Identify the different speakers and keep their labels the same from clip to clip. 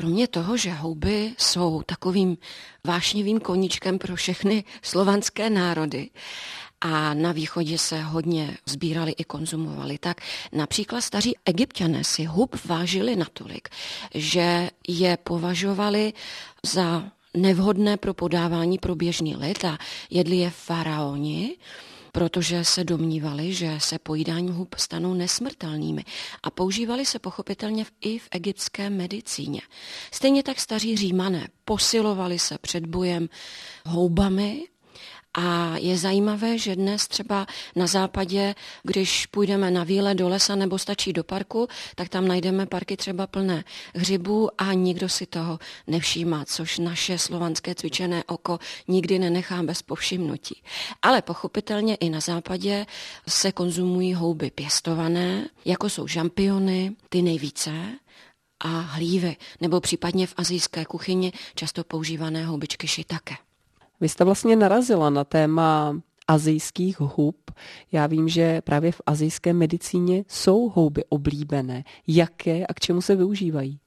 Speaker 1: Kromě toho, že houby jsou takovým vášnivým koníčkem pro všechny slovanské národy, a na východě se hodně sbírali i konzumovali. Tak například staří egyptiané si hub vážili natolik, že je považovali za nevhodné pro podávání pro běžný lid a jedli je faraoni, protože se domnívali, že se pojídání hub stanou nesmrtelnými a používali se pochopitelně i v egyptské medicíně. Stejně tak staří římané posilovali se před bojem houbami a je zajímavé, že dnes třeba na západě, když půjdeme na výlet do lesa nebo stačí do parku, tak tam najdeme parky třeba plné hřibů a nikdo si toho nevšímá, což naše slovanské cvičené oko nikdy nenechá bez povšimnutí. Ale pochopitelně i na západě se konzumují houby pěstované, jako jsou žampiony, ty nejvíce, a hlívy, nebo případně v azijské kuchyni často používané houbičky šitake.
Speaker 2: Vy jste vlastně narazila na téma azijských hub. Já vím, že právě v azijské medicíně jsou houby oblíbené. Jaké a k čemu se využívají?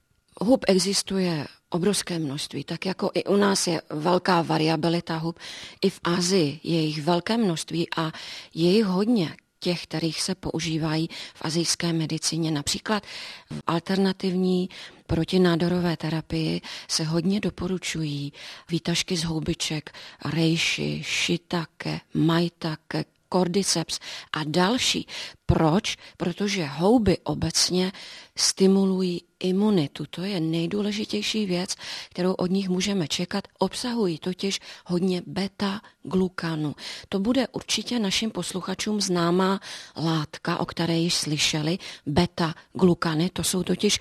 Speaker 1: Hub existuje obrovské množství, tak jako i u nás je velká variabilita hub, i v Asii je jich velké množství a je jich hodně těch, kterých se používají v azijské medicíně. Například v alternativní protinádorové terapii se hodně doporučují výtažky z houbiček, rejši, šitake, majtake, cordyceps a další. Proč? Protože houby obecně stimulují imunitu. To je nejdůležitější věc, kterou od nich můžeme čekat. Obsahují totiž hodně beta-glukanu. To bude určitě našim posluchačům známá látka, o které již slyšeli. Beta-glukany, to jsou totiž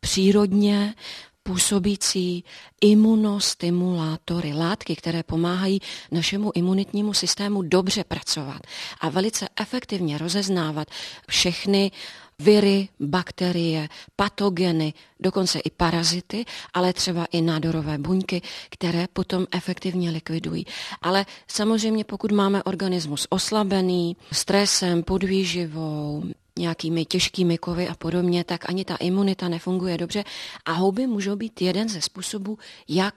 Speaker 1: přírodně působící imunostimulátory, látky, které pomáhají našemu imunitnímu systému dobře pracovat a velice efektivně rozeznávat všechny viry, bakterie, patogeny, dokonce i parazity, ale třeba i nádorové buňky, které potom efektivně likvidují. Ale samozřejmě pokud máme organismus oslabený stresem, podvýživou, nějakými těžkými kovy a podobně, tak ani ta imunita nefunguje dobře a houby můžou být jeden ze způsobů, jak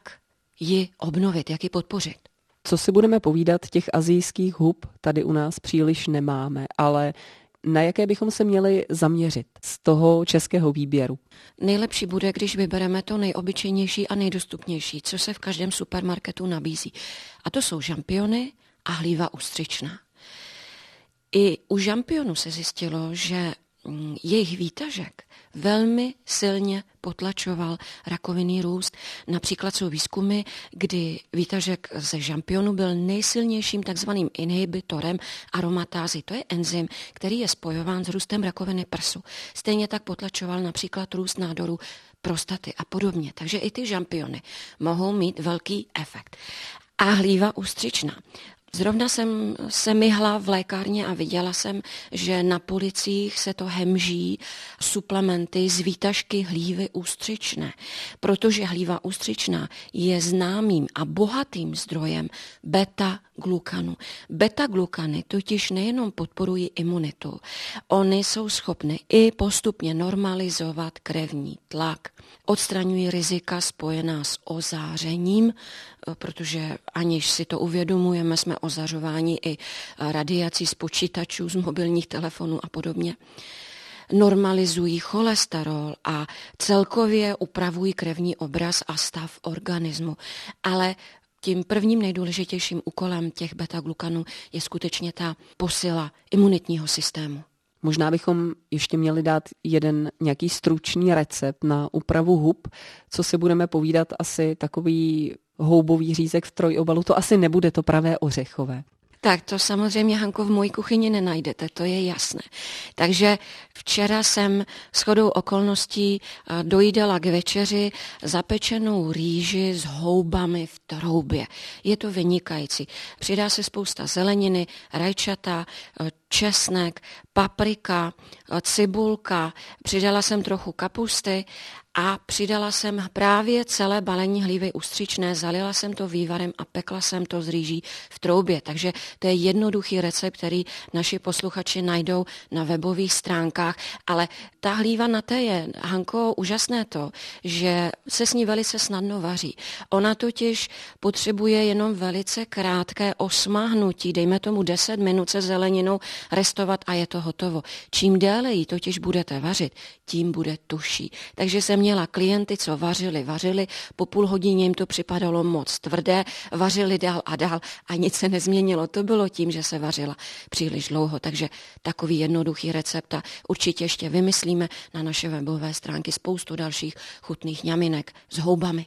Speaker 1: ji obnovit, jak ji podpořit.
Speaker 2: Co si budeme povídat, těch azijských hub tady u nás příliš nemáme, ale na jaké bychom se měli zaměřit z toho českého výběru?
Speaker 1: Nejlepší bude, když vybereme to nejobyčejnější a nejdostupnější, co se v každém supermarketu nabízí. A to jsou žampiony a hlíva ústřičná. I u žampionu se zjistilo, že mm, jejich výtažek velmi silně potlačoval rakovinný růst. Například jsou výzkumy, kdy výtažek ze žampionu byl nejsilnějším takzvaným inhibitorem aromatázy. To je enzym, který je spojován s růstem rakoviny prsu. Stejně tak potlačoval například růst nádoru prostaty a podobně. Takže i ty žampiony mohou mít velký efekt. A hlíva ústřičná. Zrovna jsem se myhla v lékárně a viděla jsem, že na policích se to hemží suplementy z výtažky hlívy ústřičné, protože hlíva ústřičná je známým a bohatým zdrojem beta-glukanu. Beta-glukany totiž nejenom podporují imunitu, oni jsou schopny i postupně normalizovat krevní tlak, odstraňují rizika spojená s ozářením, protože aniž si to uvědomujeme, jsme ozařováni i radiací z počítačů, z mobilních telefonů a podobně normalizují cholesterol a celkově upravují krevní obraz a stav organismu. Ale tím prvním nejdůležitějším úkolem těch beta-glukanů je skutečně ta posila imunitního systému.
Speaker 2: Možná bychom ještě měli dát jeden nějaký stručný recept na úpravu hub, co si budeme povídat asi takový houbový řízek v trojobalu, to asi nebude to pravé ořechové.
Speaker 1: Tak to samozřejmě, Hanko, v mojí kuchyni nenajdete, to je jasné. Takže včera jsem s chodou okolností dojídala k večeři zapečenou rýži s houbami v troubě. Je to vynikající. Přidá se spousta zeleniny, rajčata, česnek, paprika, cibulka, přidala jsem trochu kapusty a přidala jsem právě celé balení hlívy ustřičné, zalila jsem to vývarem a pekla jsem to z rýží v troubě. Takže to je jednoduchý recept, který naši posluchači najdou na webových stránkách, ale ta hlíva na té je, Hanko, úžasné to, že se s ní velice snadno vaří. Ona totiž potřebuje jenom velice krátké osmahnutí, dejme tomu 10 minut se zeleninou restovat a je to hotovo. Čím déle ji totiž budete vařit, tím bude tuší. Takže jsem měla klienty, co vařili, vařili, po půl hodině jim to připadalo moc tvrdé, vařili dál a dál a nic se nezměnilo. To bylo tím, že se vařila příliš dlouho, takže takový jednoduchý recept a určitě ještě vymyslíme na naše webové stránky spoustu dalších chutných ňaminek s houbami.